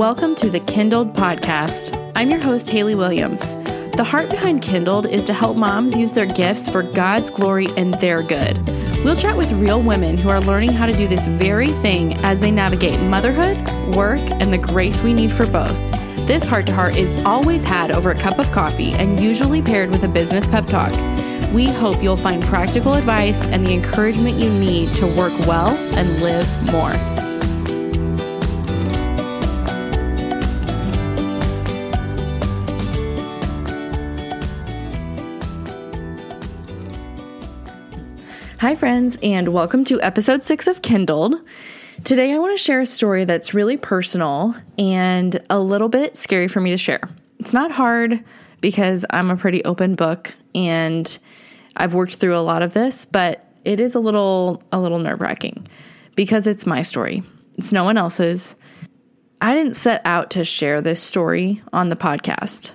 Welcome to the Kindled podcast. I'm your host, Haley Williams. The heart behind Kindled is to help moms use their gifts for God's glory and their good. We'll chat with real women who are learning how to do this very thing as they navigate motherhood, work, and the grace we need for both. This heart to heart is always had over a cup of coffee and usually paired with a business pep talk. We hope you'll find practical advice and the encouragement you need to work well and live more. Hi, friends, and welcome to episode six of Kindled. Today, I want to share a story that's really personal and a little bit scary for me to share. It's not hard because I'm a pretty open book and I've worked through a lot of this, but it is a little a little nerve-wracking because it's my story. It's no one else's. I didn't set out to share this story on the podcast.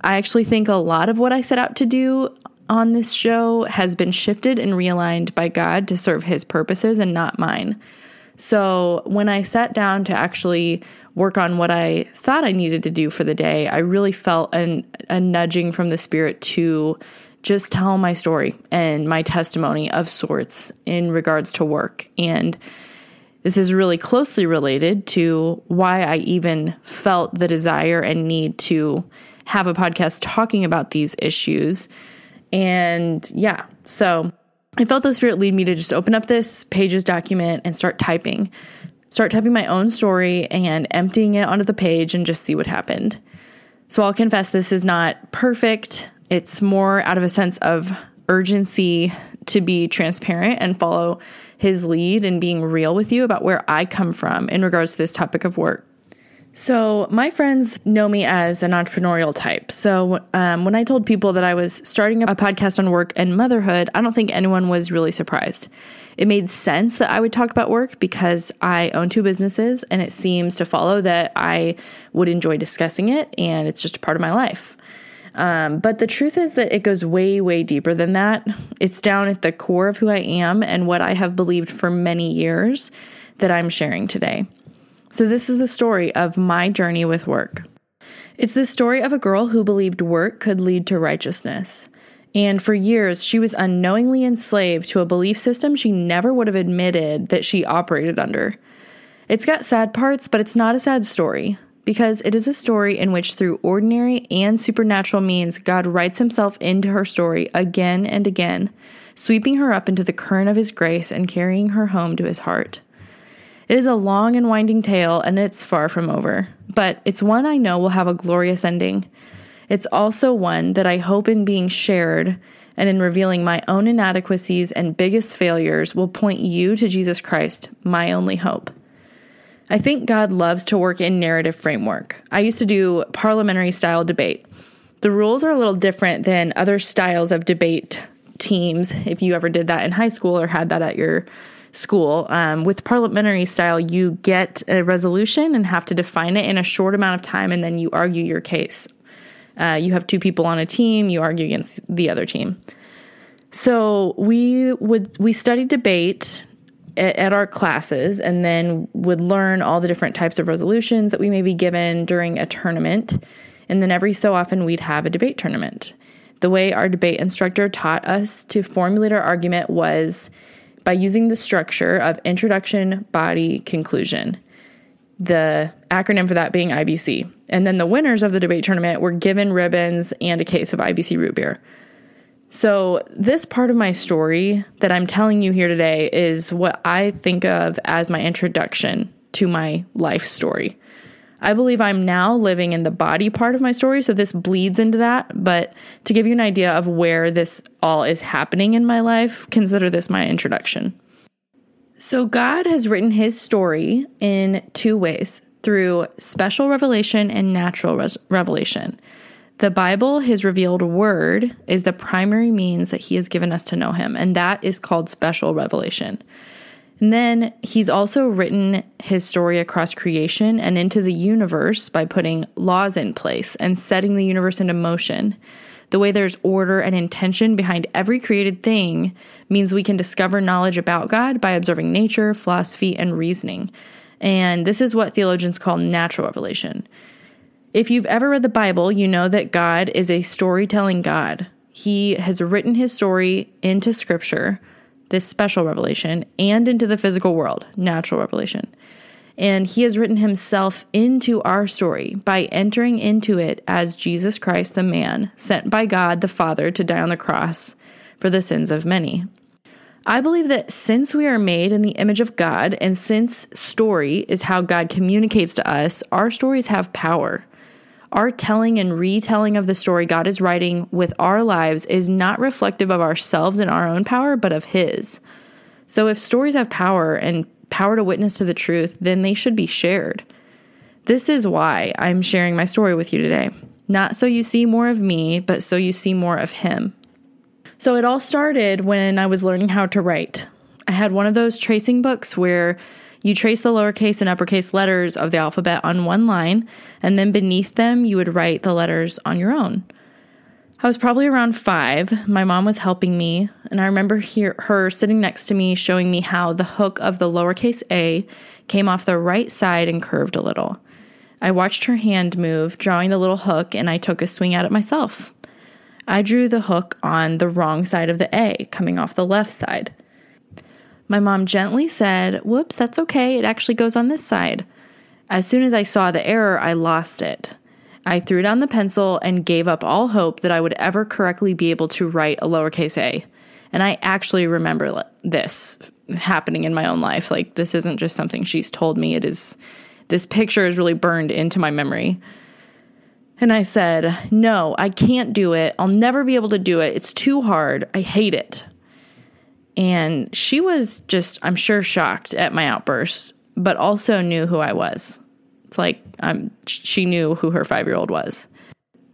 I actually think a lot of what I set out to do on this show has been shifted and realigned by God to serve his purposes and not mine. So when I sat down to actually work on what I thought I needed to do for the day, I really felt an, a nudging from the Spirit to just tell my story and my testimony of sorts in regards to work. And this is really closely related to why I even felt the desire and need to have a podcast talking about these issues and yeah, so I felt the Spirit lead me to just open up this pages document and start typing. Start typing my own story and emptying it onto the page and just see what happened. So I'll confess this is not perfect. It's more out of a sense of urgency to be transparent and follow his lead and being real with you about where I come from in regards to this topic of work. So, my friends know me as an entrepreneurial type. So, um, when I told people that I was starting a podcast on work and motherhood, I don't think anyone was really surprised. It made sense that I would talk about work because I own two businesses and it seems to follow that I would enjoy discussing it and it's just a part of my life. Um, but the truth is that it goes way, way deeper than that. It's down at the core of who I am and what I have believed for many years that I'm sharing today. So, this is the story of my journey with work. It's the story of a girl who believed work could lead to righteousness. And for years, she was unknowingly enslaved to a belief system she never would have admitted that she operated under. It's got sad parts, but it's not a sad story because it is a story in which, through ordinary and supernatural means, God writes himself into her story again and again, sweeping her up into the current of his grace and carrying her home to his heart. It is a long and winding tale, and it's far from over, but it's one I know will have a glorious ending. It's also one that I hope in being shared and in revealing my own inadequacies and biggest failures will point you to Jesus Christ, my only hope. I think God loves to work in narrative framework. I used to do parliamentary style debate. The rules are a little different than other styles of debate teams, if you ever did that in high school or had that at your school. Um, with parliamentary style, you get a resolution and have to define it in a short amount of time, and then you argue your case. Uh, you have two people on a team, you argue against the other team. So we would we studied debate at, at our classes, and then would learn all the different types of resolutions that we may be given during a tournament. And then every so often, we'd have a debate tournament. The way our debate instructor taught us to formulate our argument was by using the structure of introduction, body, conclusion. The acronym for that being IBC. And then the winners of the debate tournament were given ribbons and a case of IBC root beer. So, this part of my story that I'm telling you here today is what I think of as my introduction to my life story. I believe I'm now living in the body part of my story, so this bleeds into that. But to give you an idea of where this all is happening in my life, consider this my introduction. So, God has written his story in two ways through special revelation and natural res- revelation. The Bible, his revealed word, is the primary means that he has given us to know him, and that is called special revelation. And then he's also written his story across creation and into the universe by putting laws in place and setting the universe into motion. The way there's order and intention behind every created thing means we can discover knowledge about God by observing nature, philosophy, and reasoning. And this is what theologians call natural revelation. If you've ever read the Bible, you know that God is a storytelling God. He has written his story into scripture, this special revelation, and into the physical world, natural revelation. And he has written himself into our story by entering into it as Jesus Christ, the man sent by God the Father to die on the cross for the sins of many. I believe that since we are made in the image of God, and since story is how God communicates to us, our stories have power. Our telling and retelling of the story God is writing with our lives is not reflective of ourselves and our own power, but of His. So if stories have power and power to witness to the truth, then they should be shared. This is why I'm sharing my story with you today. Not so you see more of me, but so you see more of him. So it all started when I was learning how to write. I had one of those tracing books where you trace the lowercase and uppercase letters of the alphabet on one line, and then beneath them, you would write the letters on your own. I was probably around five. My mom was helping me, and I remember her sitting next to me showing me how the hook of the lowercase a came off the right side and curved a little. I watched her hand move, drawing the little hook, and I took a swing at it myself. I drew the hook on the wrong side of the A, coming off the left side. My mom gently said, Whoops, that's okay. It actually goes on this side. As soon as I saw the error, I lost it. I threw down the pencil and gave up all hope that I would ever correctly be able to write a lowercase a. And I actually remember this happening in my own life. Like, this isn't just something she's told me, it is, this picture is really burned into my memory. And I said, No, I can't do it. I'll never be able to do it. It's too hard. I hate it. And she was just, I'm sure, shocked at my outburst, but also knew who I was. It's like she knew who her five year old was.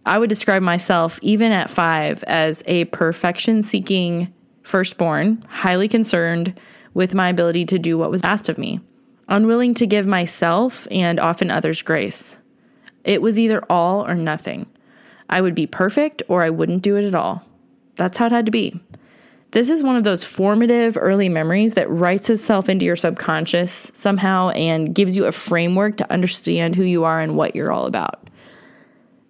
I would describe myself, even at five, as a perfection seeking firstborn, highly concerned with my ability to do what was asked of me, unwilling to give myself and often others grace. It was either all or nothing. I would be perfect or I wouldn't do it at all. That's how it had to be. This is one of those formative early memories that writes itself into your subconscious somehow and gives you a framework to understand who you are and what you're all about.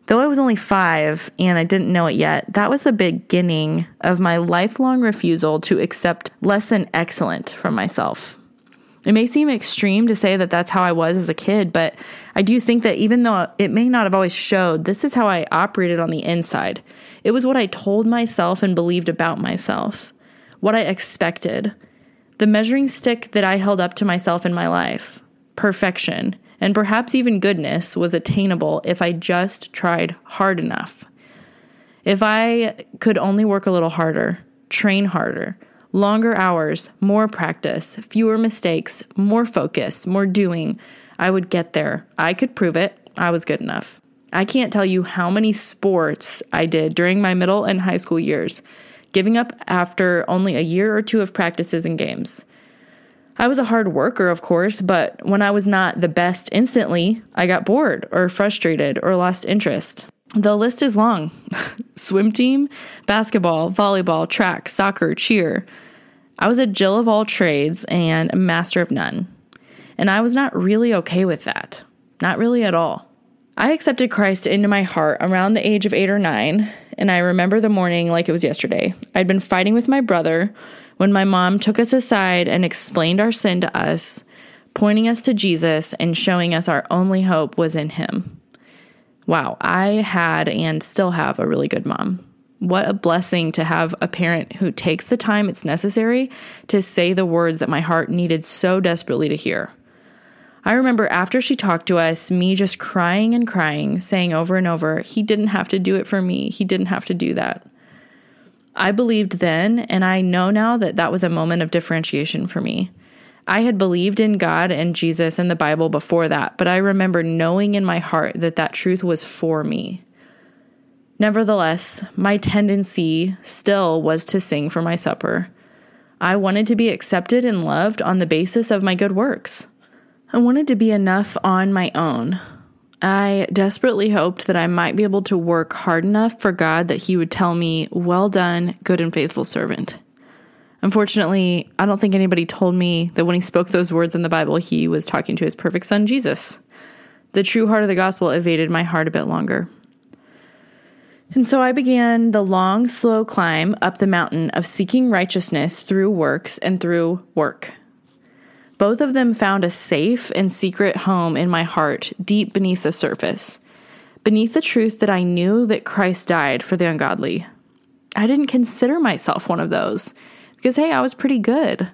Though I was only five and I didn't know it yet, that was the beginning of my lifelong refusal to accept less than excellent from myself. It may seem extreme to say that that's how I was as a kid, but I do think that even though it may not have always showed, this is how I operated on the inside. It was what I told myself and believed about myself what I expected, the measuring stick that I held up to myself in my life, perfection, and perhaps even goodness was attainable if I just tried hard enough. If I could only work a little harder, train harder, longer hours, more practice, fewer mistakes, more focus, more doing, I would get there. I could prove it. I was good enough. I can't tell you how many sports I did during my middle and high school years giving up after only a year or two of practices and games. I was a hard worker, of course, but when I was not the best instantly, I got bored or frustrated or lost interest. The list is long swim team, basketball, volleyball, track, soccer, cheer. I was a Jill of all trades and a master of none. And I was not really okay with that. Not really at all. I accepted Christ into my heart around the age of eight or nine, and I remember the morning like it was yesterday. I'd been fighting with my brother when my mom took us aside and explained our sin to us, pointing us to Jesus and showing us our only hope was in Him. Wow, I had and still have a really good mom. What a blessing to have a parent who takes the time it's necessary to say the words that my heart needed so desperately to hear. I remember after she talked to us, me just crying and crying, saying over and over, He didn't have to do it for me. He didn't have to do that. I believed then, and I know now that that was a moment of differentiation for me. I had believed in God and Jesus and the Bible before that, but I remember knowing in my heart that that truth was for me. Nevertheless, my tendency still was to sing for my supper. I wanted to be accepted and loved on the basis of my good works. I wanted to be enough on my own. I desperately hoped that I might be able to work hard enough for God that He would tell me, Well done, good and faithful servant. Unfortunately, I don't think anybody told me that when he spoke those words in the Bible, he was talking to his perfect son, Jesus. The true heart of the gospel evaded my heart a bit longer. And so I began the long, slow climb up the mountain of seeking righteousness through works and through work. Both of them found a safe and secret home in my heart, deep beneath the surface, beneath the truth that I knew that Christ died for the ungodly. I didn't consider myself one of those because, hey, I was pretty good.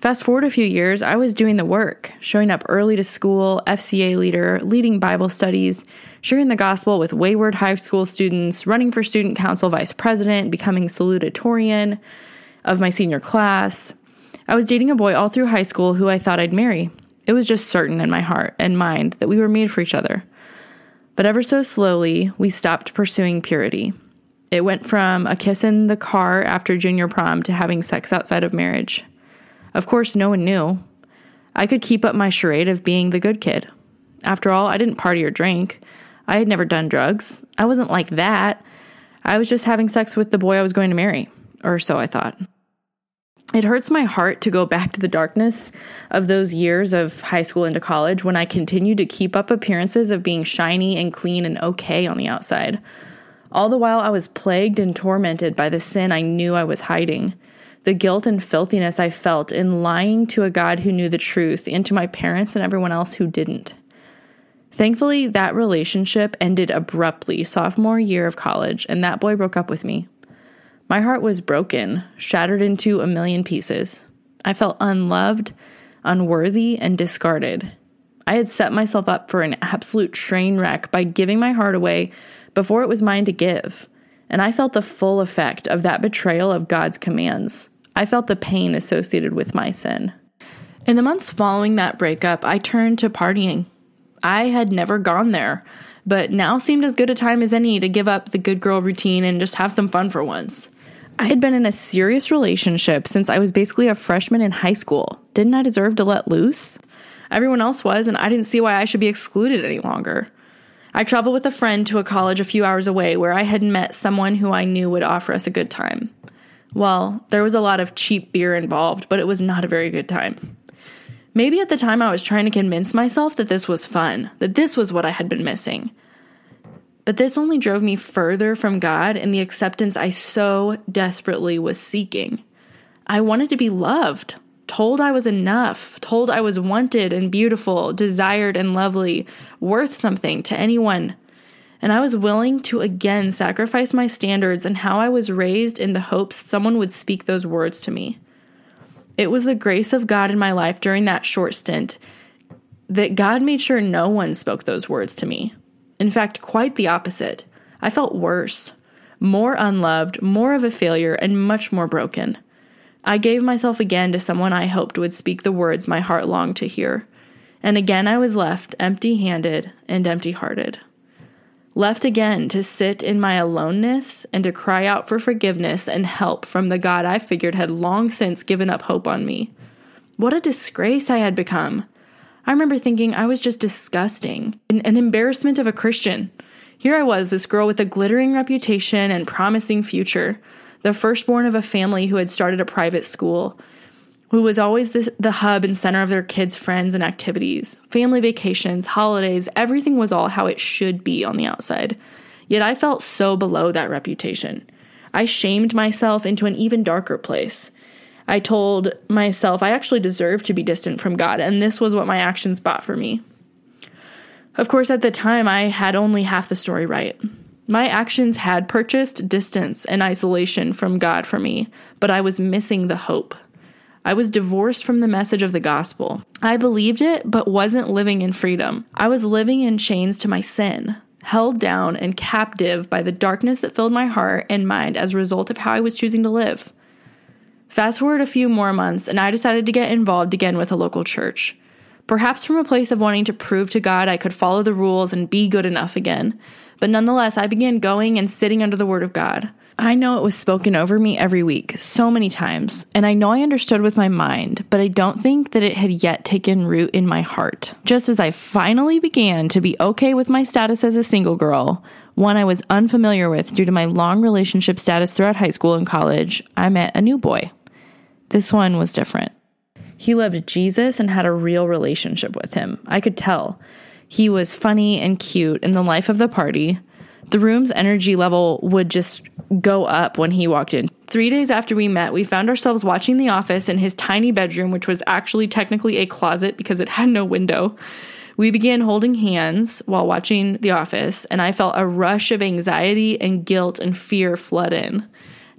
Fast forward a few years, I was doing the work, showing up early to school, FCA leader, leading Bible studies, sharing the gospel with wayward high school students, running for student council vice president, becoming salutatorian of my senior class. I was dating a boy all through high school who I thought I'd marry. It was just certain in my heart and mind that we were made for each other. But ever so slowly, we stopped pursuing purity. It went from a kiss in the car after junior prom to having sex outside of marriage. Of course, no one knew. I could keep up my charade of being the good kid. After all, I didn't party or drink. I had never done drugs. I wasn't like that. I was just having sex with the boy I was going to marry, or so I thought. It hurts my heart to go back to the darkness of those years of high school into college when I continued to keep up appearances of being shiny and clean and okay on the outside. All the while, I was plagued and tormented by the sin I knew I was hiding the guilt and filthiness I felt in lying to a God who knew the truth and to my parents and everyone else who didn't. Thankfully, that relationship ended abruptly sophomore year of college, and that boy broke up with me. My heart was broken, shattered into a million pieces. I felt unloved, unworthy, and discarded. I had set myself up for an absolute train wreck by giving my heart away before it was mine to give, and I felt the full effect of that betrayal of God's commands. I felt the pain associated with my sin. In the months following that breakup, I turned to partying. I had never gone there, but now seemed as good a time as any to give up the good girl routine and just have some fun for once. I had been in a serious relationship since I was basically a freshman in high school. Didn't I deserve to let loose? Everyone else was, and I didn't see why I should be excluded any longer. I traveled with a friend to a college a few hours away where I had met someone who I knew would offer us a good time. Well, there was a lot of cheap beer involved, but it was not a very good time. Maybe at the time I was trying to convince myself that this was fun, that this was what I had been missing. But this only drove me further from God and the acceptance I so desperately was seeking. I wanted to be loved, told I was enough, told I was wanted and beautiful, desired and lovely, worth something to anyone and I was willing to again sacrifice my standards and how I was raised in the hopes someone would speak those words to me. It was the grace of God in my life during that short stint that God made sure no one spoke those words to me. In fact, quite the opposite. I felt worse, more unloved, more of a failure, and much more broken. I gave myself again to someone I hoped would speak the words my heart longed to hear. And again I was left empty handed and empty hearted left again to sit in my aloneness and to cry out for forgiveness and help from the God I figured had long since given up hope on me. What a disgrace I had become. I remember thinking I was just disgusting, an, an embarrassment of a Christian. Here I was, this girl with a glittering reputation and promising future, the firstborn of a family who had started a private school, who was always the, the hub and center of their kids' friends and activities. Family vacations, holidays, everything was all how it should be on the outside. Yet I felt so below that reputation. I shamed myself into an even darker place. I told myself I actually deserved to be distant from God, and this was what my actions bought for me. Of course, at the time, I had only half the story right. My actions had purchased distance and isolation from God for me, but I was missing the hope. I was divorced from the message of the gospel. I believed it, but wasn't living in freedom. I was living in chains to my sin, held down and captive by the darkness that filled my heart and mind as a result of how I was choosing to live. Fast forward a few more months, and I decided to get involved again with a local church. Perhaps from a place of wanting to prove to God I could follow the rules and be good enough again. But nonetheless, I began going and sitting under the Word of God. I know it was spoken over me every week, so many times, and I know I understood with my mind, but I don't think that it had yet taken root in my heart. Just as I finally began to be okay with my status as a single girl, one I was unfamiliar with due to my long relationship status throughout high school and college, I met a new boy. This one was different. He loved Jesus and had a real relationship with him. I could tell. He was funny and cute in the life of the party. The room's energy level would just go up when he walked in. Three days after we met, we found ourselves watching The Office in his tiny bedroom, which was actually technically a closet because it had no window. We began holding hands while watching The Office, and I felt a rush of anxiety and guilt and fear flood in.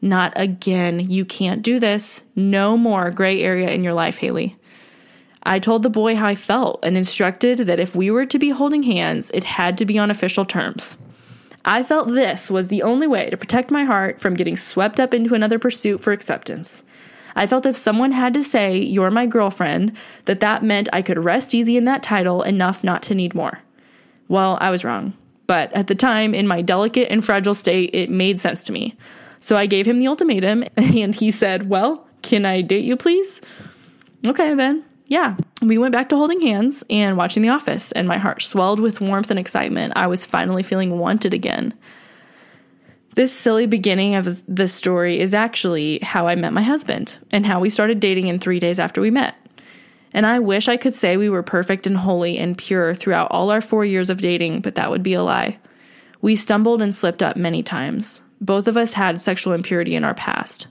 Not again. You can't do this. No more gray area in your life, Haley. I told the boy how I felt and instructed that if we were to be holding hands, it had to be on official terms. I felt this was the only way to protect my heart from getting swept up into another pursuit for acceptance. I felt if someone had to say, You're my girlfriend, that that meant I could rest easy in that title enough not to need more. Well, I was wrong. But at the time, in my delicate and fragile state, it made sense to me. So I gave him the ultimatum, and he said, Well, can I date you, please? Okay, then. Yeah. We went back to holding hands and watching The Office, and my heart swelled with warmth and excitement. I was finally feeling wanted again. This silly beginning of the story is actually how I met my husband and how we started dating in three days after we met. And I wish I could say we were perfect and holy and pure throughout all our four years of dating, but that would be a lie. We stumbled and slipped up many times. Both of us had sexual impurity in our past.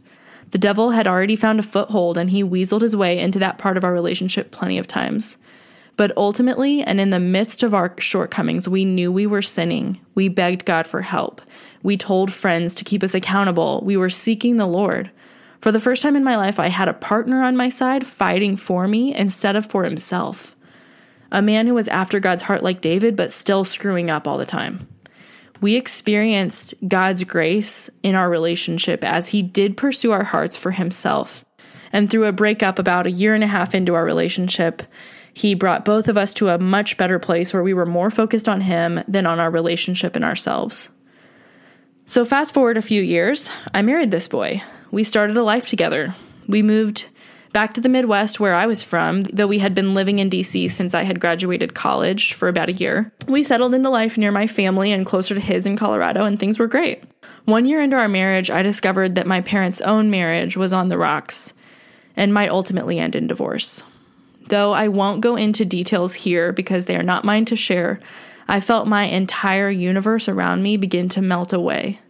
The devil had already found a foothold and he weaseled his way into that part of our relationship plenty of times. But ultimately, and in the midst of our shortcomings, we knew we were sinning. We begged God for help. We told friends to keep us accountable. We were seeking the Lord. For the first time in my life, I had a partner on my side fighting for me instead of for himself. A man who was after God's heart like David, but still screwing up all the time we experienced God's grace in our relationship as He did pursue our hearts for Himself. And through a breakup about a year and a half into our relationship, He brought both of us to a much better place where we were more focused on Him than on our relationship and ourselves. So, fast forward a few years, I married this boy. We started a life together. We moved back to the Midwest where I was from, though we had been living in DC since I had graduated college for about a year. We settled into life near my family and closer to his in Colorado, and things were great. One year into our marriage, I discovered that my parents' own marriage was on the rocks and might ultimately end in divorce. Though I won't go into details here because they are not mine to share, I felt my entire universe around me begin to melt away.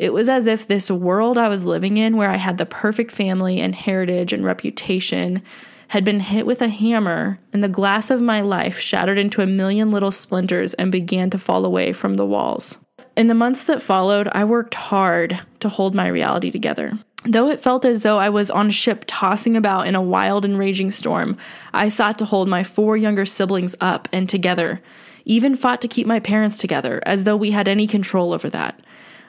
It was as if this world I was living in, where I had the perfect family and heritage and reputation, had been hit with a hammer, and the glass of my life shattered into a million little splinters and began to fall away from the walls. In the months that followed, I worked hard to hold my reality together. Though it felt as though I was on a ship tossing about in a wild and raging storm, I sought to hold my four younger siblings up and together, even fought to keep my parents together, as though we had any control over that.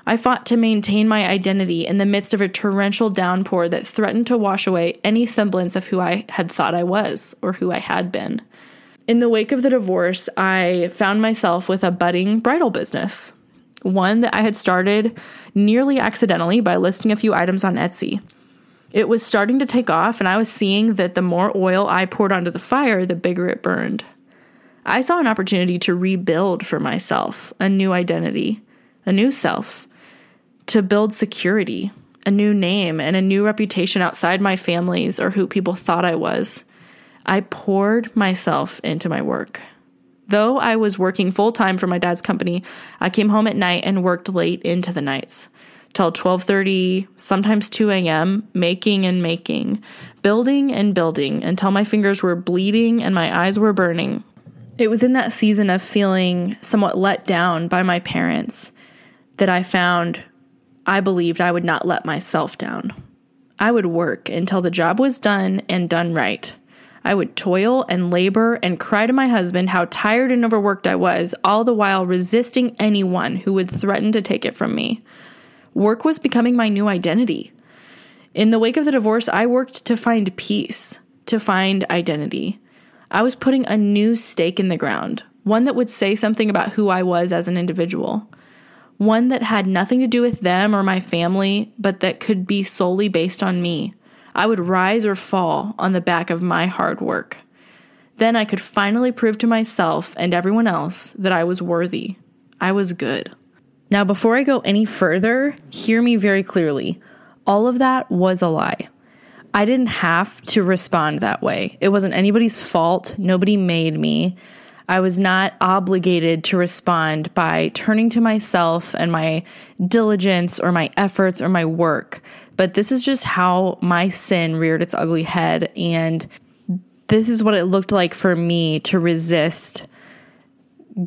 I fought to maintain my identity in the midst of a torrential downpour that threatened to wash away any semblance of who I had thought I was or who I had been. In the wake of the divorce, I found myself with a budding bridal business, one that I had started nearly accidentally by listing a few items on Etsy. It was starting to take off, and I was seeing that the more oil I poured onto the fire, the bigger it burned. I saw an opportunity to rebuild for myself a new identity, a new self, to build security, a new name, and a new reputation outside my family's or who people thought I was. I poured myself into my work. Though I was working full time for my dad's company, I came home at night and worked late into the nights till 12:30, sometimes 2 a.m., making and making, building and building until my fingers were bleeding and my eyes were burning. It was in that season of feeling somewhat let down by my parents that I found I believed I would not let myself down. I would work until the job was done and done right. I would toil and labor and cry to my husband how tired and overworked I was, all the while resisting anyone who would threaten to take it from me. Work was becoming my new identity. In the wake of the divorce, I worked to find peace, to find identity. I was putting a new stake in the ground, one that would say something about who I was as an individual one that had nothing to do with them or my family, but that could be solely based on me. I would rise or fall on the back of my hard work. Then I could finally prove to myself and everyone else that I was worthy. I was good. Now, before I go any further, hear me very clearly. All of that was a lie. I didn't have to respond that way. It wasn't anybody's fault. Nobody made me. I was not obligated to respond by turning to myself and my diligence or my efforts or my work. But this is just how my sin reared its ugly head. And this is what it looked like for me to resist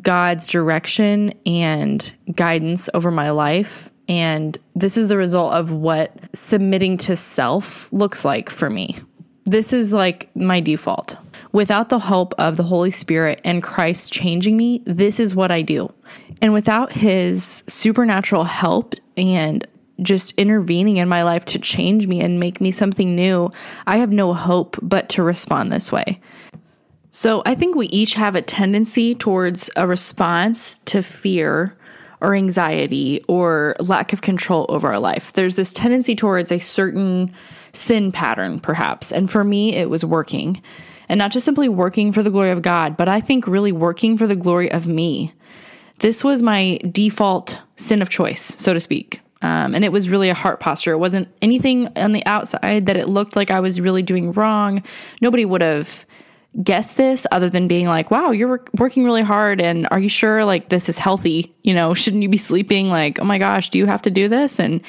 God's direction and guidance over my life. And this is the result of what submitting to self looks like for me. This is like my default. Without the help of the Holy Spirit and Christ changing me, this is what I do. And without his supernatural help and just intervening in my life to change me and make me something new, I have no hope but to respond this way. So I think we each have a tendency towards a response to fear or anxiety or lack of control over our life. There's this tendency towards a certain sin pattern, perhaps. And for me, it was working. And not just simply working for the glory of God, but I think really working for the glory of me. This was my default sin of choice, so to speak. Um, and it was really a heart posture. It wasn't anything on the outside that it looked like I was really doing wrong. Nobody would have guessed this other than being like, wow, you're working really hard. And are you sure like this is healthy? You know, shouldn't you be sleeping? Like, oh my gosh, do you have to do this? And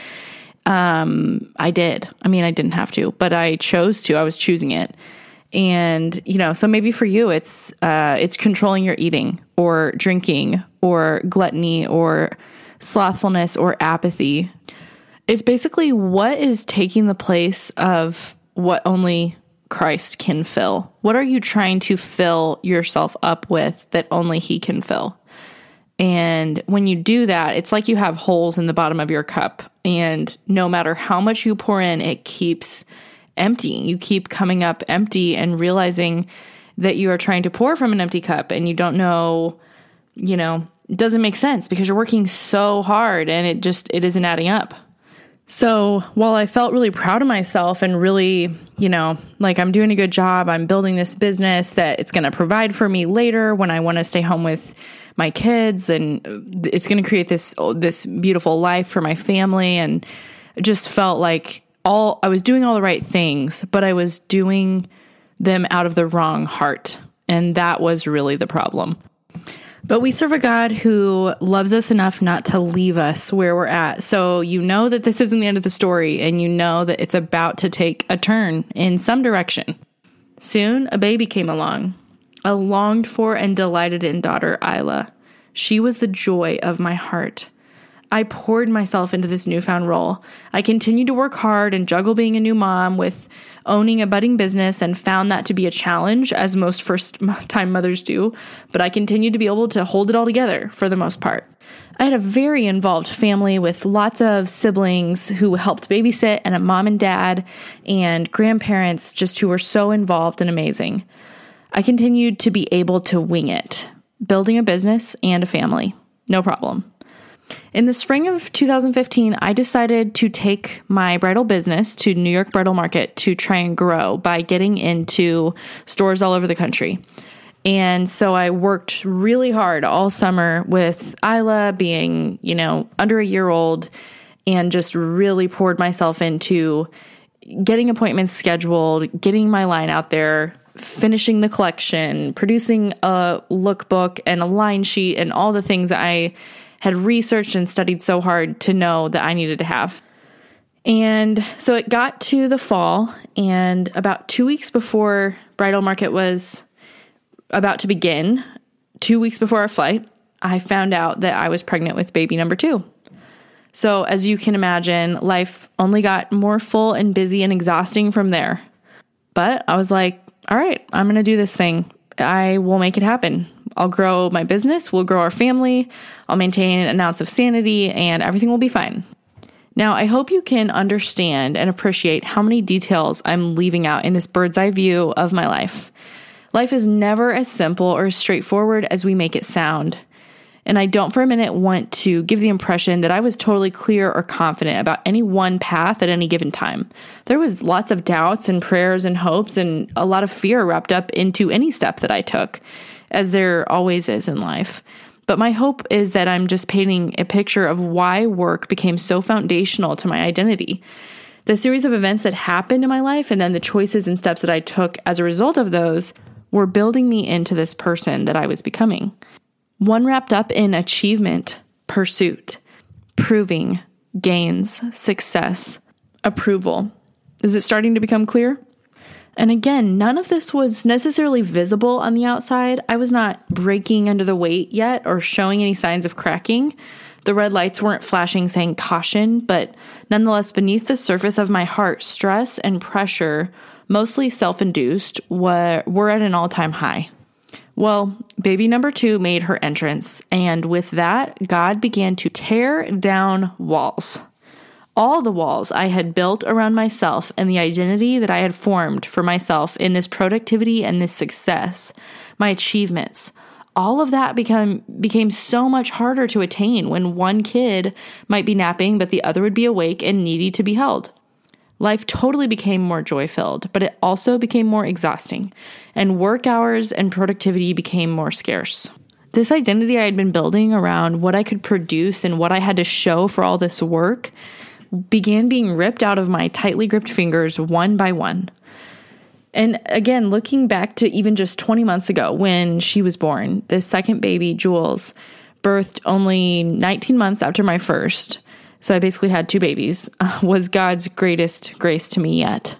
um, I did. I mean, I didn't have to, but I chose to. I was choosing it. And, you know, so maybe for you it's uh it's controlling your eating or drinking or gluttony or slothfulness, or apathy. It's basically what is taking the place of what only Christ can fill. What are you trying to fill yourself up with that only He can fill? And when you do that, it's like you have holes in the bottom of your cup. And no matter how much you pour in, it keeps empty. You keep coming up empty and realizing that you are trying to pour from an empty cup and you don't know, you know, doesn't make sense because you're working so hard and it just it isn't adding up. So, while I felt really proud of myself and really, you know, like I'm doing a good job, I'm building this business that it's going to provide for me later when I want to stay home with my kids and it's going to create this this beautiful life for my family and just felt like all I was doing all the right things, but I was doing them out of the wrong heart. And that was really the problem. But we serve a God who loves us enough not to leave us where we're at. So you know that this isn't the end of the story, and you know that it's about to take a turn in some direction. Soon, a baby came along, a longed for and delighted in daughter, Isla. She was the joy of my heart. I poured myself into this newfound role. I continued to work hard and juggle being a new mom with owning a budding business and found that to be a challenge, as most first time mothers do, but I continued to be able to hold it all together for the most part. I had a very involved family with lots of siblings who helped babysit, and a mom and dad, and grandparents just who were so involved and amazing. I continued to be able to wing it, building a business and a family. No problem. In the spring of 2015, I decided to take my bridal business to New York Bridal Market to try and grow by getting into stores all over the country. And so I worked really hard all summer with Isla being, you know, under a year old and just really poured myself into getting appointments scheduled, getting my line out there, finishing the collection, producing a lookbook and a line sheet and all the things I had researched and studied so hard to know that I needed to have. And so it got to the fall, and about two weeks before bridal market was about to begin, two weeks before our flight, I found out that I was pregnant with baby number two. So, as you can imagine, life only got more full and busy and exhausting from there. But I was like, all right, I'm going to do this thing. I will make it happen. I'll grow my business, we'll grow our family, I'll maintain an ounce of sanity, and everything will be fine. Now, I hope you can understand and appreciate how many details I'm leaving out in this bird's eye view of my life. Life is never as simple or as straightforward as we make it sound. And I don't for a minute want to give the impression that I was totally clear or confident about any one path at any given time. There was lots of doubts and prayers and hopes and a lot of fear wrapped up into any step that I took as there always is in life. But my hope is that I'm just painting a picture of why work became so foundational to my identity. The series of events that happened in my life and then the choices and steps that I took as a result of those were building me into this person that I was becoming. One wrapped up in achievement, pursuit, proving, gains, success, approval. Is it starting to become clear? And again, none of this was necessarily visible on the outside. I was not breaking under the weight yet or showing any signs of cracking. The red lights weren't flashing saying caution, but nonetheless, beneath the surface of my heart, stress and pressure, mostly self induced, were, were at an all time high. Well, baby number two made her entrance, and with that, God began to tear down walls. All the walls I had built around myself and the identity that I had formed for myself in this productivity and this success, my achievements, all of that become became so much harder to attain when one kid might be napping but the other would be awake and needy to be held. Life totally became more joy filled, but it also became more exhausting, and work hours and productivity became more scarce. This identity I had been building around what I could produce and what I had to show for all this work began being ripped out of my tightly gripped fingers one by one. And again, looking back to even just 20 months ago when she was born, the second baby, Jules, birthed only 19 months after my first. So I basically had two babies, was God's greatest grace to me yet.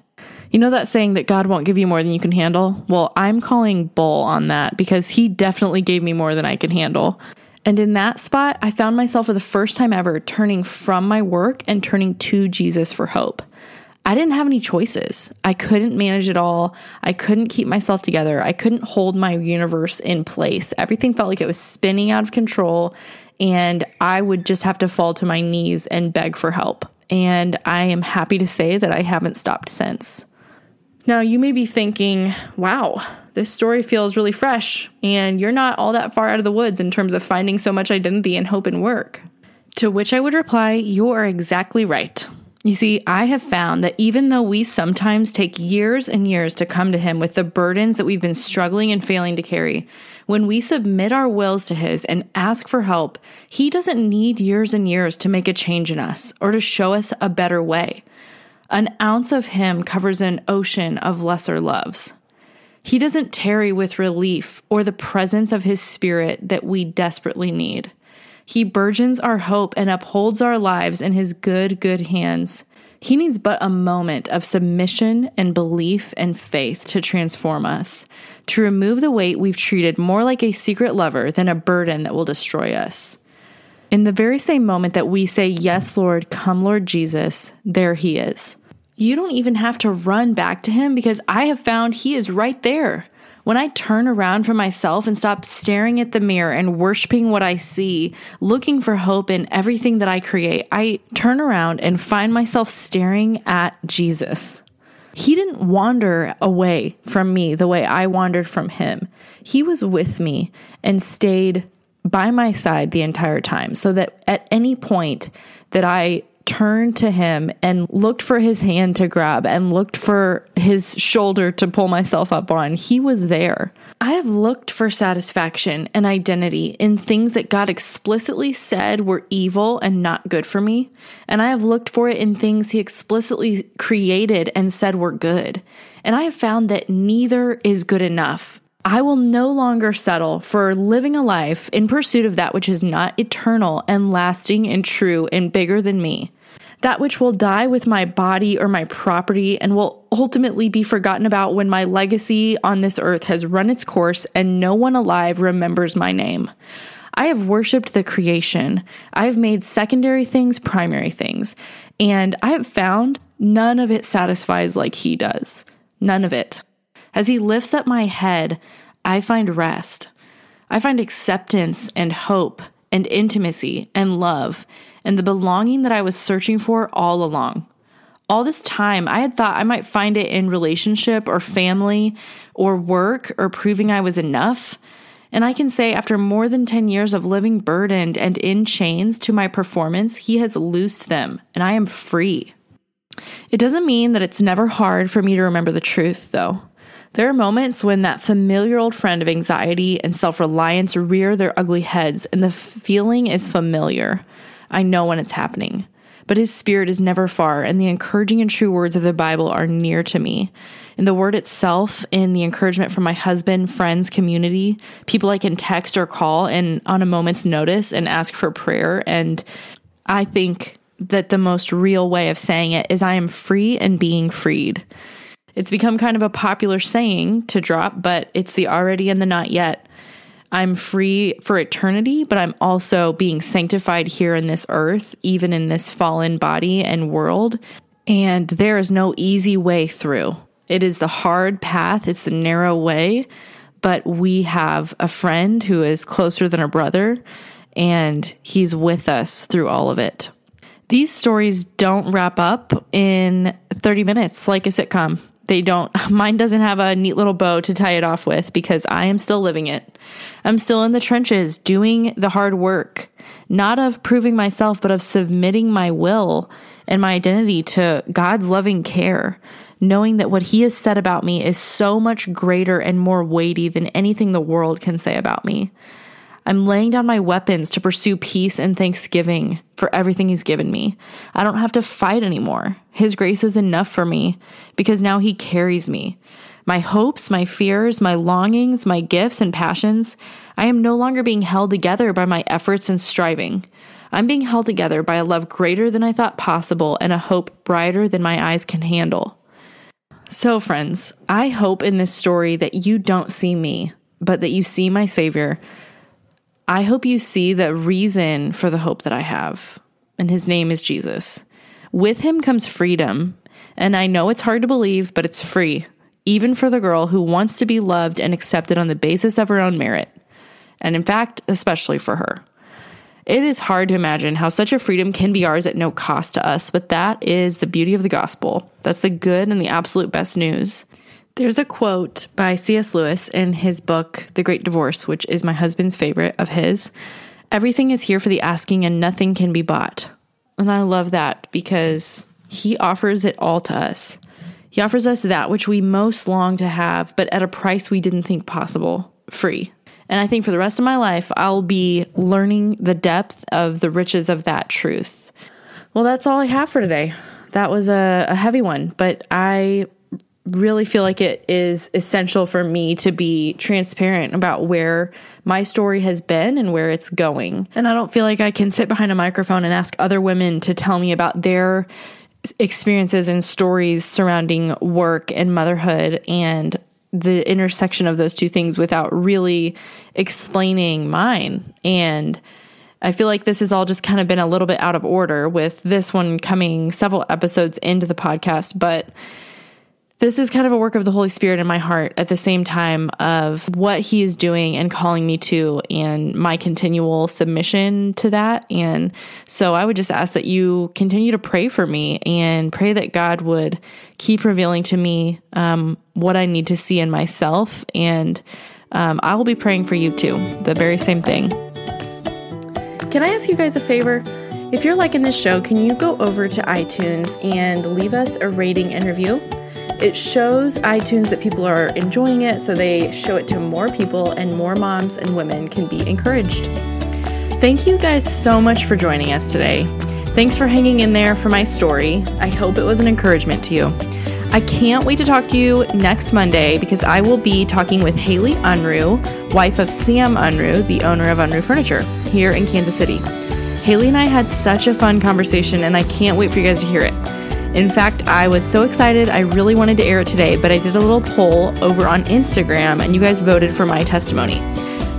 You know that saying that God won't give you more than you can handle? Well, I'm calling bull on that because He definitely gave me more than I can handle. And in that spot, I found myself for the first time ever turning from my work and turning to Jesus for hope. I didn't have any choices. I couldn't manage it all. I couldn't keep myself together. I couldn't hold my universe in place. Everything felt like it was spinning out of control, and I would just have to fall to my knees and beg for help. And I am happy to say that I haven't stopped since. Now, you may be thinking, wow, this story feels really fresh, and you're not all that far out of the woods in terms of finding so much identity and hope in work. To which I would reply, you are exactly right. You see, I have found that even though we sometimes take years and years to come to Him with the burdens that we've been struggling and failing to carry, when we submit our wills to His and ask for help, He doesn't need years and years to make a change in us or to show us a better way. An ounce of Him covers an ocean of lesser loves. He doesn't tarry with relief or the presence of His Spirit that we desperately need. He burgeons our hope and upholds our lives in His good, good hands. He needs but a moment of submission and belief and faith to transform us, to remove the weight we've treated more like a secret lover than a burden that will destroy us. In the very same moment that we say, Yes, Lord, come, Lord Jesus, there He is. You don't even have to run back to Him because I have found He is right there. When I turn around from myself and stop staring at the mirror and worshiping what I see, looking for hope in everything that I create, I turn around and find myself staring at Jesus. He didn't wander away from me the way I wandered from him. He was with me and stayed by my side the entire time so that at any point that I turned to him and looked for his hand to grab and looked for his shoulder to pull myself up on, he was there. I have looked for satisfaction and identity in things that God explicitly said were evil and not good for me. And I have looked for it in things He explicitly created and said were good. And I have found that neither is good enough. I will no longer settle for living a life in pursuit of that which is not eternal and lasting and true and bigger than me that which will die with my body or my property and will ultimately be forgotten about when my legacy on this earth has run its course and no one alive remembers my name. I have worshiped the creation. I have made secondary things primary things. And I have found none of it satisfies like He does. None of it. As He lifts up my head, I find rest. I find acceptance and hope and intimacy and love and the belonging that I was searching for all along. All this time, I had thought I might find it in relationship or family or work or proving I was enough. And I can say, after more than 10 years of living burdened and in chains to my performance, He has loosed them and I am free. It doesn't mean that it's never hard for me to remember the truth, though. There are moments when that familiar old friend of anxiety and self reliance rear their ugly heads, and the feeling is familiar. I know when it's happening. but his spirit is never far, and the encouraging and true words of the Bible are near to me. In the word itself, in the encouragement from my husband, friends, community, people I can text or call and on a moment's notice and ask for prayer. And I think that the most real way of saying it is I am free and being freed. It's become kind of a popular saying to drop, but it's the already and the not yet. I'm free for eternity, but I'm also being sanctified here in this earth, even in this fallen body and world. And there is no easy way through. It is the hard path, it's the narrow way, but we have a friend who is closer than a brother, and he's with us through all of it. These stories don't wrap up in 30 minutes like a sitcom. They don't, mine doesn't have a neat little bow to tie it off with because I am still living it. I'm still in the trenches doing the hard work, not of proving myself, but of submitting my will and my identity to God's loving care, knowing that what He has said about me is so much greater and more weighty than anything the world can say about me. I'm laying down my weapons to pursue peace and thanksgiving for everything He's given me. I don't have to fight anymore. His grace is enough for me because now He carries me. My hopes, my fears, my longings, my gifts and passions, I am no longer being held together by my efforts and striving. I'm being held together by a love greater than I thought possible and a hope brighter than my eyes can handle. So, friends, I hope in this story that you don't see me, but that you see my Savior I hope you see the reason for the hope that I have, and his name is Jesus. With him comes freedom, and I know it's hard to believe, but it's free, even for the girl who wants to be loved and accepted on the basis of her own merit, and in fact, especially for her. It is hard to imagine how such a freedom can be ours at no cost to us, but that is the beauty of the gospel. That's the good and the absolute best news. There's a quote by C.S. Lewis in his book, The Great Divorce, which is my husband's favorite of his. Everything is here for the asking and nothing can be bought. And I love that because he offers it all to us. He offers us that which we most long to have, but at a price we didn't think possible free. And I think for the rest of my life, I'll be learning the depth of the riches of that truth. Well, that's all I have for today. That was a, a heavy one, but I really feel like it is essential for me to be transparent about where my story has been and where it's going. And I don't feel like I can sit behind a microphone and ask other women to tell me about their experiences and stories surrounding work and motherhood and the intersection of those two things without really explaining mine. And I feel like this has all just kind of been a little bit out of order with this one coming several episodes into the podcast, but this is kind of a work of the Holy Spirit in my heart at the same time of what He is doing and calling me to, and my continual submission to that. And so I would just ask that you continue to pray for me and pray that God would keep revealing to me um, what I need to see in myself. And um, I will be praying for you too, the very same thing. Can I ask you guys a favor? If you're liking this show, can you go over to iTunes and leave us a rating and review? It shows iTunes that people are enjoying it, so they show it to more people, and more moms and women can be encouraged. Thank you guys so much for joining us today. Thanks for hanging in there for my story. I hope it was an encouragement to you. I can't wait to talk to you next Monday because I will be talking with Haley Unruh, wife of Sam Unruh, the owner of Unruh Furniture, here in Kansas City. Haley and I had such a fun conversation, and I can't wait for you guys to hear it. In fact, I was so excited, I really wanted to air it today, but I did a little poll over on Instagram and you guys voted for my testimony.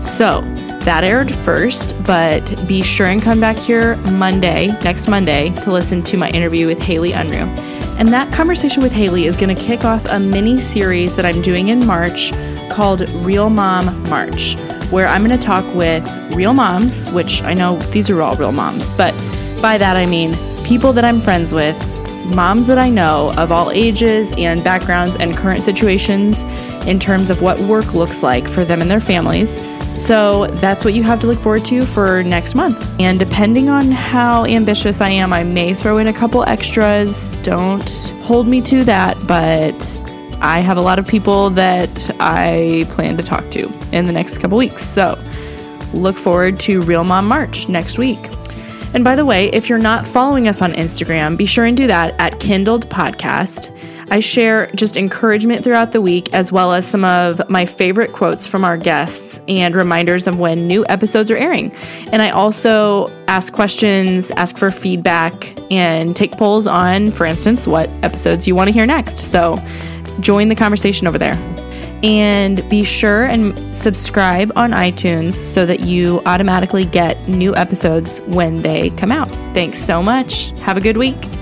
So that aired first, but be sure and come back here Monday, next Monday, to listen to my interview with Haley Unruh. And that conversation with Haley is going to kick off a mini series that I'm doing in March called Real Mom March, where I'm going to talk with real moms, which I know these are all real moms, but by that I mean people that I'm friends with moms that I know of all ages and backgrounds and current situations in terms of what work looks like for them and their families. So that's what you have to look forward to for next month. And depending on how ambitious I am, I may throw in a couple extras. Don't hold me to that, but I have a lot of people that I plan to talk to in the next couple weeks. So look forward to Real Mom March next week. And by the way, if you're not following us on Instagram, be sure and do that at Kindled Podcast. I share just encouragement throughout the week, as well as some of my favorite quotes from our guests and reminders of when new episodes are airing. And I also ask questions, ask for feedback, and take polls on, for instance, what episodes you want to hear next. So join the conversation over there. And be sure and subscribe on iTunes so that you automatically get new episodes when they come out. Thanks so much. Have a good week.